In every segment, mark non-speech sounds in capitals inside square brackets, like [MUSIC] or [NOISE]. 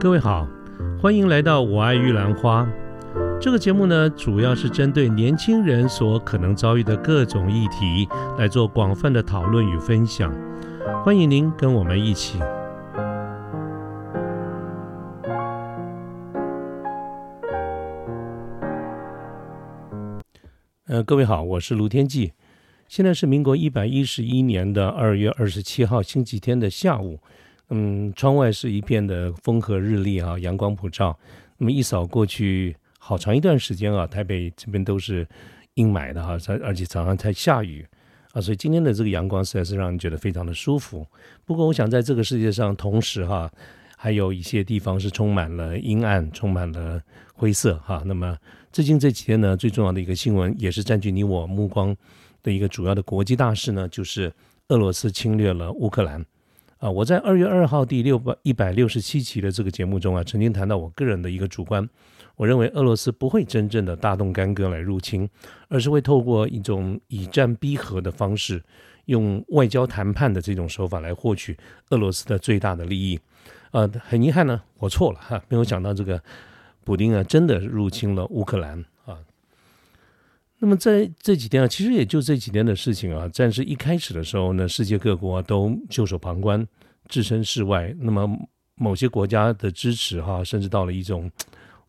各位好，欢迎来到《我爱玉兰花》这个节目呢，主要是针对年轻人所可能遭遇的各种议题来做广泛的讨论与分享。欢迎您跟我们一起。呃，各位好，我是卢天记。现在是民国一百一十一年的二月二十七号星期天的下午。嗯，窗外是一片的风和日丽啊，阳光普照。那么一扫过去，好长一段时间啊，台北这边都是阴霾的哈，而且早上才下雨啊，所以今天的这个阳光实在是让人觉得非常的舒服。不过，我想在这个世界上，同时哈，还有一些地方是充满了阴暗，充满了灰色哈。那么最近这几天呢，最重要的一个新闻，也是占据你我目光的一个主要的国际大事呢，就是俄罗斯侵略了乌克兰。啊，我在二月二号第六百一百六十七期的这个节目中啊，曾经谈到我个人的一个主观，我认为俄罗斯不会真正的大动干戈来入侵，而是会透过一种以战逼和的方式，用外交谈判的这种手法来获取俄罗斯的最大的利益。呃，很遗憾呢，我错了哈，没有想到这个普丁啊，真的入侵了乌克兰。那么在这几天啊，其实也就这几天的事情啊。战事一开始的时候呢，世界各国都袖手旁观，置身事外。那么某些国家的支持哈，甚至到了一种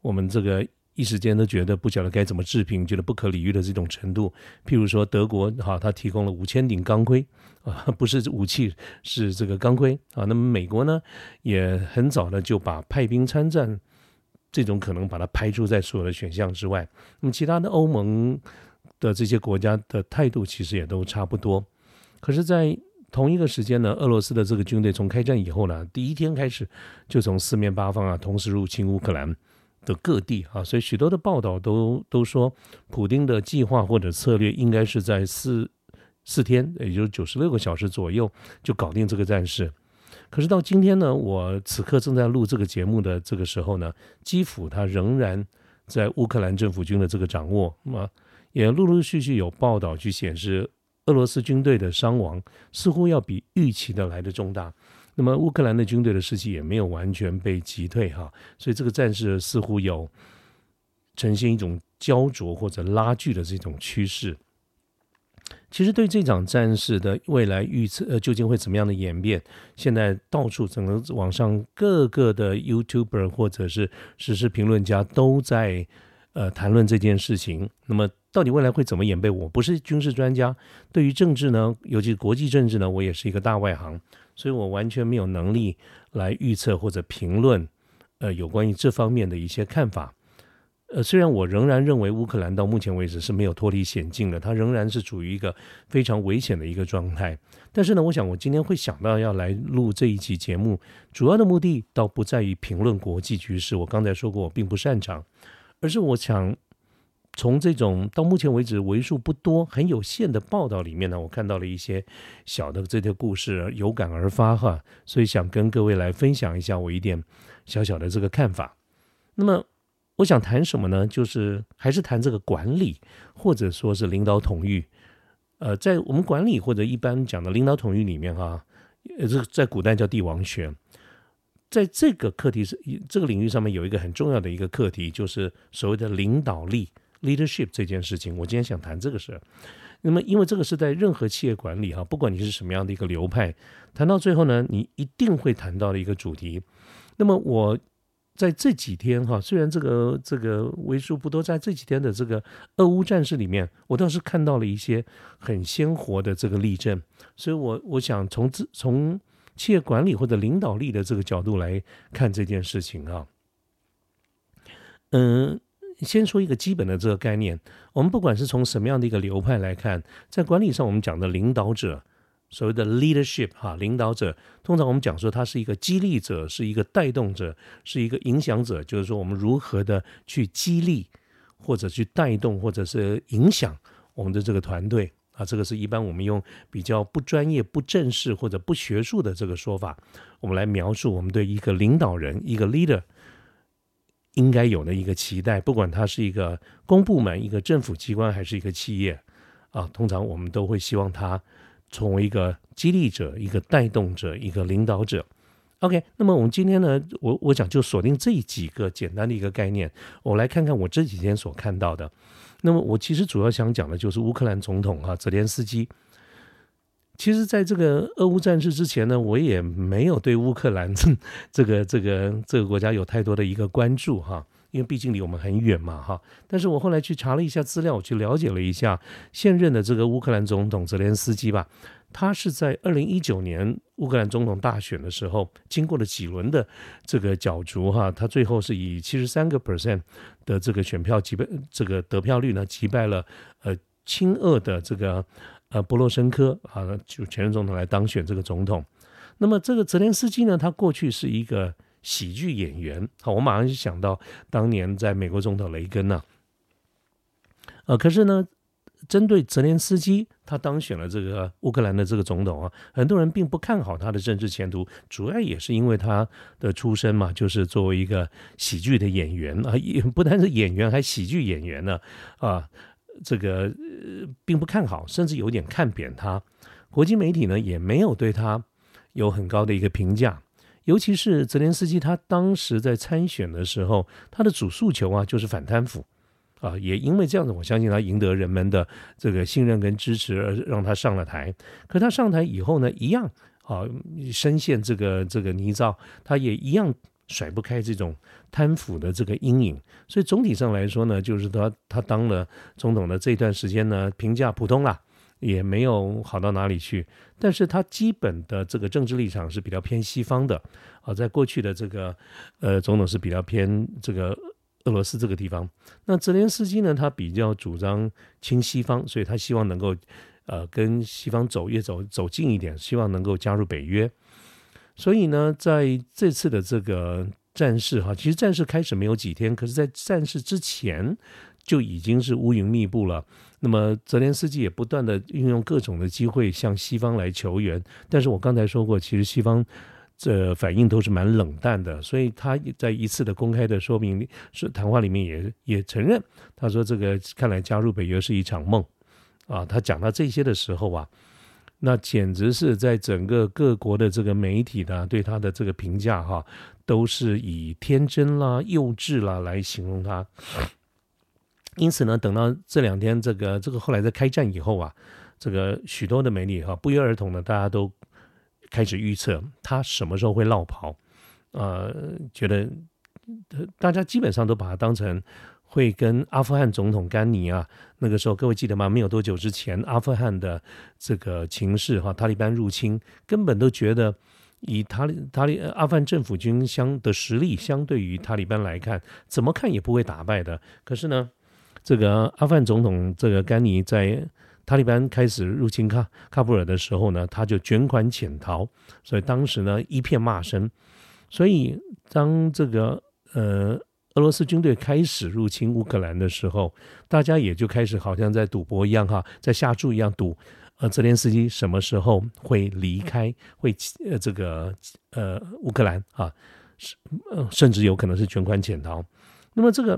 我们这个一时间都觉得不晓得该怎么置评，觉得不可理喻的这种程度。譬如说德国哈，它提供了五千顶钢盔啊，不是武器，是这个钢盔啊。那么美国呢，也很早的就把派兵参战。这种可能把它排除在所有的选项之外。那么，其他的欧盟的这些国家的态度其实也都差不多。可是，在同一个时间呢，俄罗斯的这个军队从开战以后呢，第一天开始就从四面八方啊同时入侵乌克兰的各地啊，所以许多的报道都都说，普京的计划或者策略应该是在四四天，也就是九十六个小时左右就搞定这个战事。可是到今天呢，我此刻正在录这个节目的这个时候呢，基辅它仍然在乌克兰政府军的这个掌握，那么也陆陆续续有报道去显示，俄罗斯军队的伤亡似乎要比预期的来的重大。那么乌克兰的军队的士气也没有完全被击退哈，所以这个战事似乎有呈现一种焦灼或者拉锯的这种趋势。其实对这场战事的未来预测，呃，究竟会怎么样的演变？现在到处整个网上各个的 YouTuber 或者是时事评论家都在呃谈论这件事情。那么到底未来会怎么演变？我不是军事专家，对于政治呢，尤其国际政治呢，我也是一个大外行，所以我完全没有能力来预测或者评论，呃，有关于这方面的一些看法。呃，虽然我仍然认为乌克兰到目前为止是没有脱离险境的，它仍然是处于一个非常危险的一个状态。但是呢，我想我今天会想到要来录这一期节目，主要的目的倒不在于评论国际局势，我刚才说过我并不擅长，而是我想从这种到目前为止为数不多、很有限的报道里面呢，我看到了一些小的这些故事，有感而发哈，所以想跟各位来分享一下我一点小小的这个看法。那么。我想谈什么呢？就是还是谈这个管理，或者说是领导统御。呃，在我们管理或者一般讲的领导统御里面，哈，呃，这在古代叫帝王学。在这个课题是这个领域上面有一个很重要的一个课题，就是所谓的领导力 （leadership） 这件事情。我今天想谈这个事儿。那么，因为这个是在任何企业管理哈，不管你是什么样的一个流派，谈到最后呢，你一定会谈到的一个主题。那么我。在这几天哈，虽然这个这个为数不多，在这几天的这个俄乌战事里面，我倒是看到了一些很鲜活的这个例证，所以我我想从自从企业管理或者领导力的这个角度来看这件事情啊，嗯，先说一个基本的这个概念，我们不管是从什么样的一个流派来看，在管理上我们讲的领导者。所谓的 leadership 哈，领导者通常我们讲说他是一个激励者，是一个带动者，是一个影响者。就是说我们如何的去激励，或者去带动，或者是影响我们的这个团队啊。这个是一般我们用比较不专业、不正式或者不学术的这个说法，我们来描述我们对一个领导人、一个 leader 应该有的一个期待。不管他是一个公部门、一个政府机关，还是一个企业啊，通常我们都会希望他。成为一个激励者、一个带动者、一个领导者，OK，那么我们今天呢，我我讲就锁定这几个简单的一个概念，我来看看我这几天所看到的。那么我其实主要想讲的就是乌克兰总统哈泽连斯基。其实，在这个俄乌战事之前呢，我也没有对乌克兰这个这个这个国家有太多的一个关注哈，因为毕竟离我们很远嘛哈。但是我后来去查了一下资料，我去了解了一下现任的这个乌克兰总统泽连斯基吧，他是在二零一九年乌克兰总统大选的时候，经过了几轮的这个角逐哈，他最后是以七十三个 percent 的这个选票击败这个得票率呢，击败了呃亲俄的这个。呃，波罗申科啊，就前任总统来当选这个总统。那么这个泽连斯基呢，他过去是一个喜剧演员。好，我马上就想到当年在美国总统雷根呐。呃，可是呢，针对泽连斯基，他当选了这个乌克兰的这个总统啊，很多人并不看好他的政治前途，主要也是因为他的出身嘛，就是作为一个喜剧的演员啊，也不单是演员，还喜剧演员呢啊。这个呃，并不看好，甚至有点看扁他。国际媒体呢，也没有对他有很高的一个评价。尤其是泽连斯基，他当时在参选的时候，他的主诉求啊，就是反贪腐啊。也因为这样子，我相信他赢得人们的这个信任跟支持，而让他上了台。可他上台以后呢，一样啊，深陷这个这个泥沼，他也一样。甩不开这种贪腐的这个阴影，所以总体上来说呢，就是他他当了总统的这段时间呢，评价普通啦，也没有好到哪里去。但是他基本的这个政治立场是比较偏西方的啊，在过去的这个呃总统是比较偏这个俄罗斯这个地方。那泽连斯基呢，他比较主张亲西方，所以他希望能够呃跟西方走越走走近一点，希望能够加入北约。所以呢，在这次的这个战事哈，其实战事开始没有几天，可是，在战事之前就已经是乌云密布了。那么，泽连斯基也不断的运用各种的机会向西方来求援。但是我刚才说过，其实西方这反应都是蛮冷淡的。所以他在一次的公开的说明是谈话里面也也承认，他说这个看来加入北约是一场梦啊。他讲到这些的时候啊。那简直是在整个各国的这个媒体呢，对他的这个评价哈，都是以天真啦、幼稚啦来形容他。因此呢，等到这两天这个这个后来在开战以后啊，这个许多的媒体哈不约而同的大家都开始预测他什么时候会落跑，呃，觉得大家基本上都把他当成。会跟阿富汗总统甘尼啊，那个时候各位记得吗？没有多久之前，阿富汗的这个情势哈，塔利班入侵，根本都觉得以塔利塔利阿富汗政府军相的实力，相对于塔利班来看，怎么看也不会打败的。可是呢，这个阿富汗总统这个甘尼在塔利班开始入侵喀喀布尔的时候呢，他就卷款潜逃，所以当时呢一片骂声。所以当这个呃。俄罗斯军队开始入侵乌克兰的时候，大家也就开始好像在赌博一样哈，在下注一样赌，呃，泽连斯基什么时候会离开，会呃这个呃乌克兰啊，是呃甚至有可能是卷款潜逃。那么这个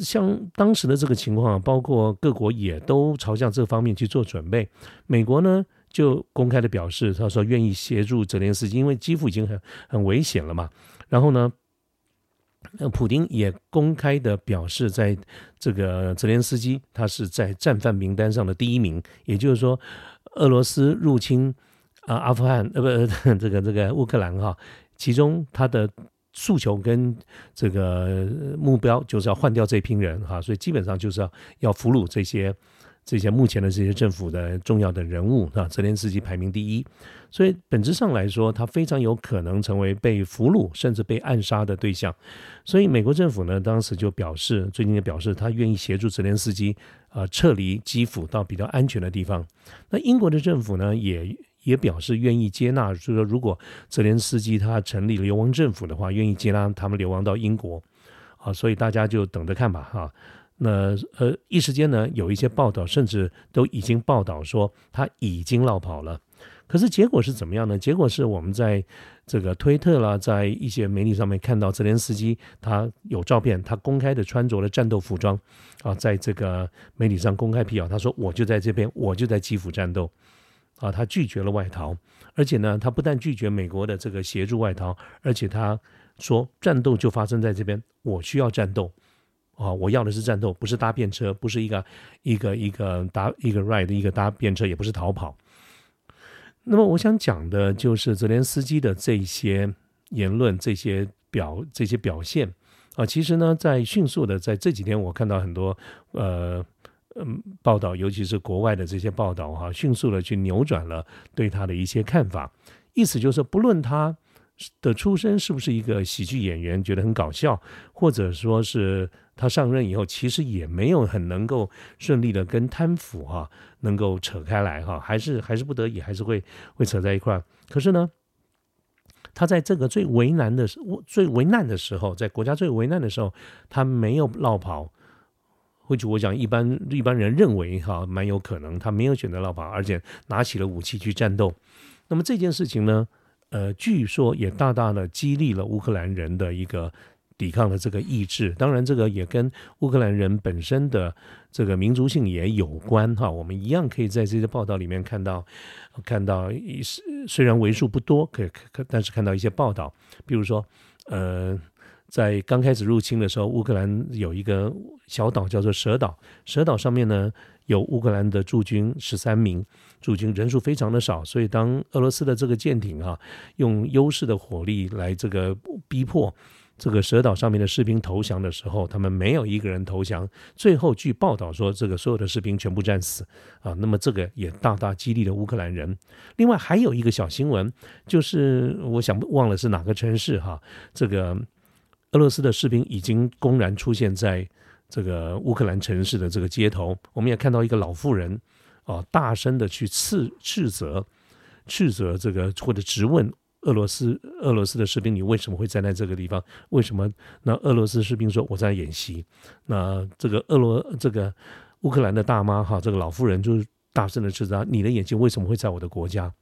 像当时的这个情况，包括各国也都朝向这方面去做准备。美国呢就公开的表示，他说愿意协助泽连斯基，因为基辅已经很很危险了嘛。然后呢？那普京也公开的表示，在这个泽连斯基他是在战犯名单上的第一名，也就是说，俄罗斯入侵啊阿富汗呃不 [LAUGHS] 这个这个乌克兰哈，其中他的诉求跟这个目标就是要换掉这批人哈，所以基本上就是要要俘虏这些。这些目前的这些政府的重要的人物啊，泽连斯基排名第一，所以本质上来说，他非常有可能成为被俘虏甚至被暗杀的对象。所以美国政府呢，当时就表示，最近也表示，他愿意协助泽连斯基啊撤离基辅到比较安全的地方。那英国的政府呢，也也表示愿意接纳，就是说，如果泽连斯基他成立流亡政府的话，愿意接纳他们流亡到英国啊。所以大家就等着看吧，哈。那呃，一时间呢，有一些报道甚至都已经报道说他已经落跑了。可是结果是怎么样呢？结果是我们在这个推特啦，在一些媒体上面看到泽连斯基他有照片，他公开的穿着了战斗服装啊，在这个媒体上公开辟谣，他说我就在这边，我就在基辅战斗啊，他拒绝了外逃，而且呢，他不但拒绝美国的这个协助外逃，而且他说战斗就发生在这边，我需要战斗，啊，我要的是战斗，不是搭便车，不是一个一个一个搭一个 ride 一个搭便车，也不是逃跑。那么我想讲的就是泽连斯基的这些言论、这些表、这些表现啊，其实呢，在迅速的在这几天，我看到很多呃。嗯，报道，尤其是国外的这些报道，哈，迅速的去扭转了对他的一些看法。意思就是，不论他的出身是不是一个喜剧演员，觉得很搞笑，或者说是他上任以后，其实也没有很能够顺利的跟贪腐哈能够扯开来哈，还是还是不得已，还是会会扯在一块儿。可是呢，他在这个最为难的最为难的时候，在国家最为难的时候，他没有落跑。或许我讲，一般一般人认为哈，蛮有可能他没有选择绕跑，而且拿起了武器去战斗。那么这件事情呢，呃，据说也大大的激励了乌克兰人的一个抵抗的这个意志。当然，这个也跟乌克兰人本身的这个民族性也有关哈。我们一样可以在这些报道里面看到，看到虽然为数不多，可可但是看到一些报道，比如说，呃。在刚开始入侵的时候，乌克兰有一个小岛叫做蛇岛，蛇岛上面呢有乌克兰的驻军十三名，驻军人数非常的少，所以当俄罗斯的这个舰艇啊用优势的火力来这个逼迫这个蛇岛上面的士兵投降的时候，他们没有一个人投降，最后据报道说这个所有的士兵全部战死啊，那么这个也大大激励了乌克兰人。另外还有一个小新闻，就是我想忘了是哪个城市哈，这个。俄罗斯的士兵已经公然出现在这个乌克兰城市的这个街头，我们也看到一个老妇人啊，大声的去斥斥责、斥责这个或者质问俄罗斯俄罗斯的士兵：“你为什么会站在这个地方？为什么？”那俄罗斯士兵说：“我在演习。”那这个俄罗这个乌克兰的大妈哈，这个老妇人就是大声的斥责：“你的眼睛为什么会在我的国家？”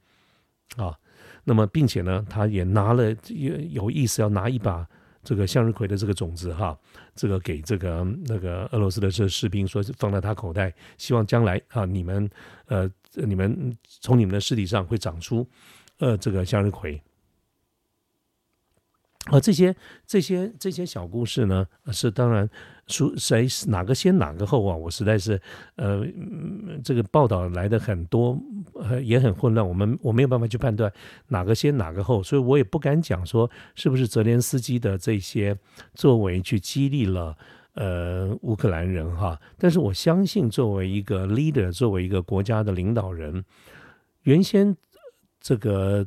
啊，那么并且呢，他也拿了有有意思要拿一把。这个向日葵的这个种子哈，这个给这个那个俄罗斯的这士兵说是放在他口袋，希望将来啊你们呃你们从你们的尸体上会长出呃这个向日葵。啊，这些这些这些小故事呢，是当然，说谁哪个先哪个后啊？我实在是，呃，这个报道来的很多，呃也很混乱，我们我没有办法去判断哪个先哪个后，所以我也不敢讲说是不是泽连斯基的这些作为去激励了呃乌克兰人哈。但是我相信，作为一个 leader，作为一个国家的领导人，原先这个。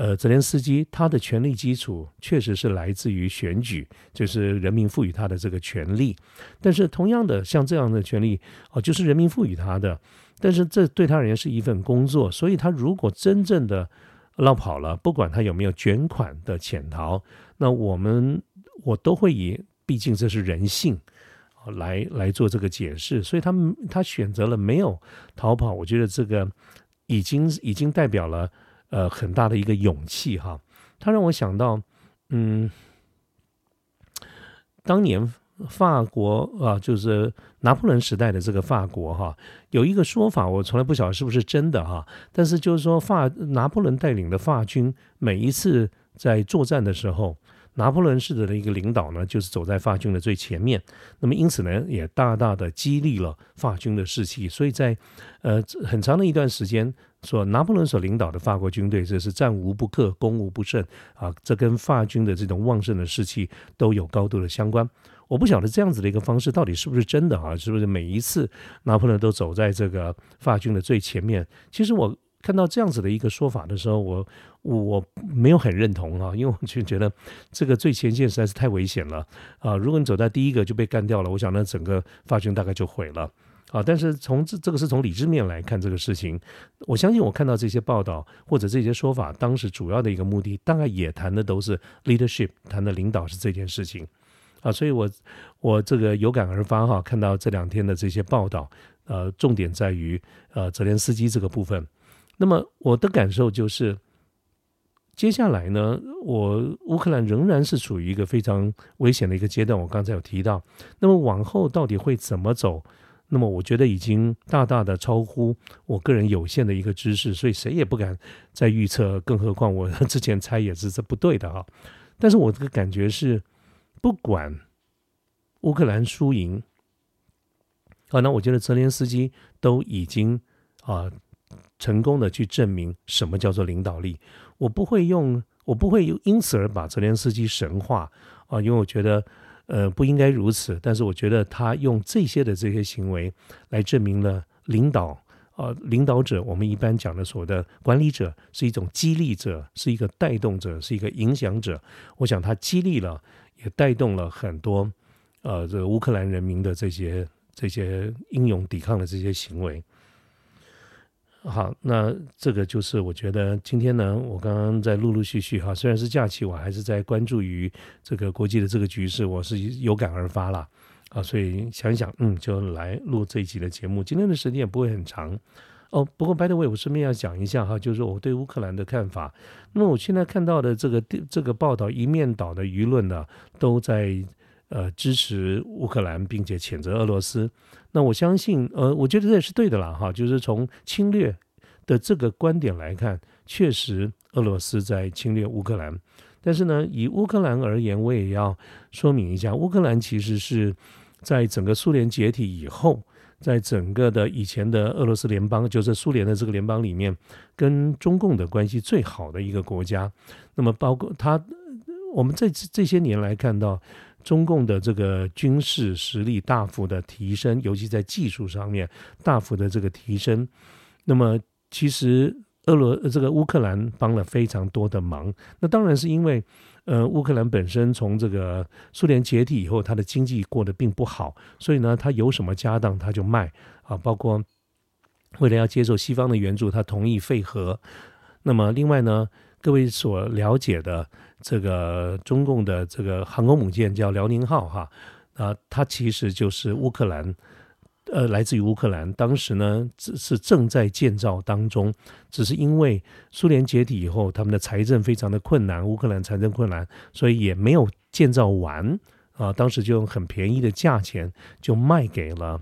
呃，泽连斯基他的权力基础确实是来自于选举，就是人民赋予他的这个权利。但是同样的，像这样的权利哦，就是人民赋予他的。但是这对他而言是一份工作，所以他如果真正的落跑了，不管他有没有卷款的潜逃，那我们我都会以，毕竟这是人性，来来做这个解释。所以他他选择了没有逃跑，我觉得这个已经已经代表了。呃，很大的一个勇气哈，他让我想到，嗯，当年法国啊，就是拿破仑时代的这个法国哈，有一个说法，我从来不晓得是不是真的哈，但是就是说，法拿破仑带领的法军每一次在作战的时候。拿破仑式的一个领导呢，就是走在法军的最前面，那么因此呢，也大大的激励了法军的士气。所以在呃很长的一段时间，说拿破仑所领导的法国军队，这是战无不克、攻无不胜啊，这跟法军的这种旺盛的士气都有高度的相关。我不晓得这样子的一个方式到底是不是真的啊？是不是每一次拿破仑都走在这个法军的最前面？其实我。看到这样子的一个说法的时候，我我没有很认同啊，因为我就觉得这个最前线实在是太危险了啊！如果你走在第一个就被干掉了，我想那整个法军大概就毁了啊！但是从这这个是从理智面来看这个事情，我相信我看到这些报道或者这些说法，当时主要的一个目的，大概也谈的都是 leadership，谈的领导是这件事情啊，所以我我这个有感而发哈，看到这两天的这些报道，呃，重点在于呃泽连斯基这个部分。那么我的感受就是，接下来呢，我乌克兰仍然是处于一个非常危险的一个阶段。我刚才有提到，那么往后到底会怎么走？那么我觉得已经大大的超乎我个人有限的一个知识，所以谁也不敢再预测，更何况我 [LAUGHS] 之前猜也是这不对的哈。但是我这个感觉是，不管乌克兰输赢，好，那我觉得泽连斯基都已经啊成功的去证明什么叫做领导力。我不会用，我不会因此而把泽连斯基神化啊，因为我觉得。呃，不应该如此。但是我觉得他用这些的这些行为来证明了领导，呃，领导者我们一般讲的所谓的管理者是一种激励者，是一个带动者，是一个影响者。我想他激励了，也带动了很多，呃，这个乌克兰人民的这些这些英勇抵抗的这些行为。好，那这个就是我觉得今天呢，我刚刚在陆陆续续哈，虽然是假期，我还是在关注于这个国际的这个局势，我是有感而发了啊，所以想想，嗯，就来录这一集的节目。今天的时间也不会很长哦。不过，by the way，我顺便要讲一下哈，就是我对乌克兰的看法。那么我现在看到的这个这个报道，一面倒的舆论呢，都在呃支持乌克兰，并且谴责俄罗斯。那我相信，呃，我觉得这也是对的啦，哈，就是从侵略的这个观点来看，确实俄罗斯在侵略乌克兰。但是呢，以乌克兰而言，我也要说明一下，乌克兰其实是在整个苏联解体以后，在整个的以前的俄罗斯联邦，就是苏联的这个联邦里面，跟中共的关系最好的一个国家。那么，包括它，我们在这些年来看到。中共的这个军事实力大幅的提升，尤其在技术上面大幅的这个提升。那么，其实俄罗这个乌克兰帮了非常多的忙。那当然是因为，呃，乌克兰本身从这个苏联解体以后，它的经济过得并不好，所以呢，它有什么家当它就卖啊。包括为了要接受西方的援助，他同意废核。那么，另外呢，各位所了解的。这个中共的这个航空母舰叫辽宁号，哈啊，它其实就是乌克兰，呃，来自于乌克兰。当时呢，只是正在建造当中，只是因为苏联解体以后，他们的财政非常的困难，乌克兰财政困难，所以也没有建造完啊。当时就用很便宜的价钱就卖给了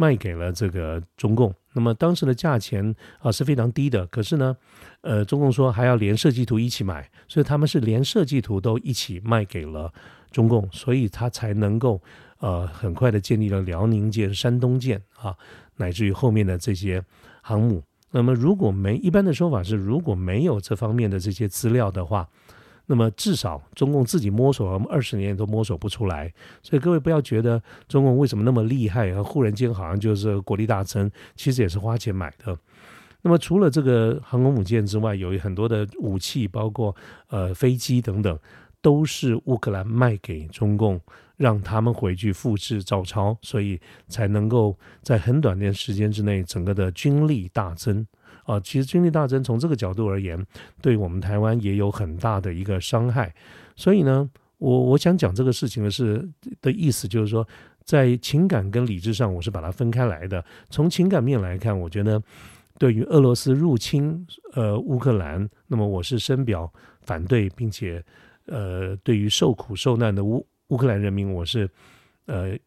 卖给了这个中共。那么当时的价钱啊是非常低的，可是呢，呃，中共说还要连设计图一起买，所以他们是连设计图都一起卖给了中共，所以他才能够呃很快的建立了辽宁舰、山东舰啊，乃至于后面的这些航母。那么如果没一般的说法是，如果没有这方面的这些资料的话。那么至少中共自己摸索了二十年都摸索不出来，所以各位不要觉得中共为什么那么厉害，和忽然间好像就是国力大增，其实也是花钱买的。那么除了这个航空母舰之外，有很多的武器，包括呃飞机等等，都是乌克兰卖给中共，让他们回去复制照抄，所以才能够在很短的时间之内，整个的军力大增。啊，其实军力大增，从这个角度而言，对我们台湾也有很大的一个伤害。所以呢，我我想讲这个事情的是的意思，就是说，在情感跟理智上，我是把它分开来的。从情感面来看，我觉得对于俄罗斯入侵呃乌克兰，那么我是深表反对，并且呃，对于受苦受难的乌乌克兰人民，我是呃。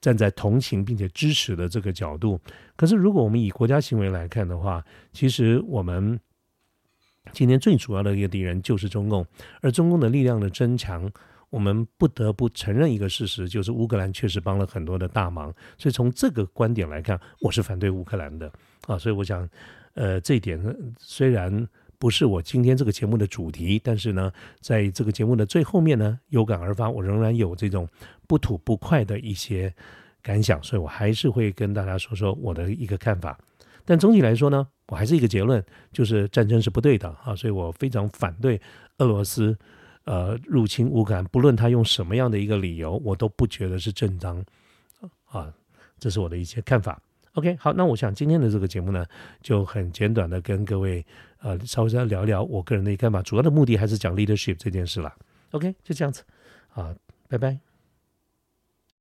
站在同情并且支持的这个角度，可是如果我们以国家行为来看的话，其实我们今天最主要的一个敌人就是中共，而中共的力量的增强，我们不得不承认一个事实，就是乌克兰确实帮了很多的大忙。所以从这个观点来看，我是反对乌克兰的啊。所以我想，呃，这一点虽然。不是我今天这个节目的主题，但是呢，在这个节目的最后面呢，有感而发，我仍然有这种不吐不快的一些感想，所以我还是会跟大家说说我的一个看法。但总体来说呢，我还是一个结论，就是战争是不对的啊，所以我非常反对俄罗斯呃入侵乌克兰，不论他用什么样的一个理由，我都不觉得是正当啊，这是我的一些看法。OK，好，那我想今天的这个节目呢，就很简短的跟各位呃稍微再聊聊我个人的一个看法，主要的目的还是讲 leadership 这件事了。OK，就这样子，啊，拜拜。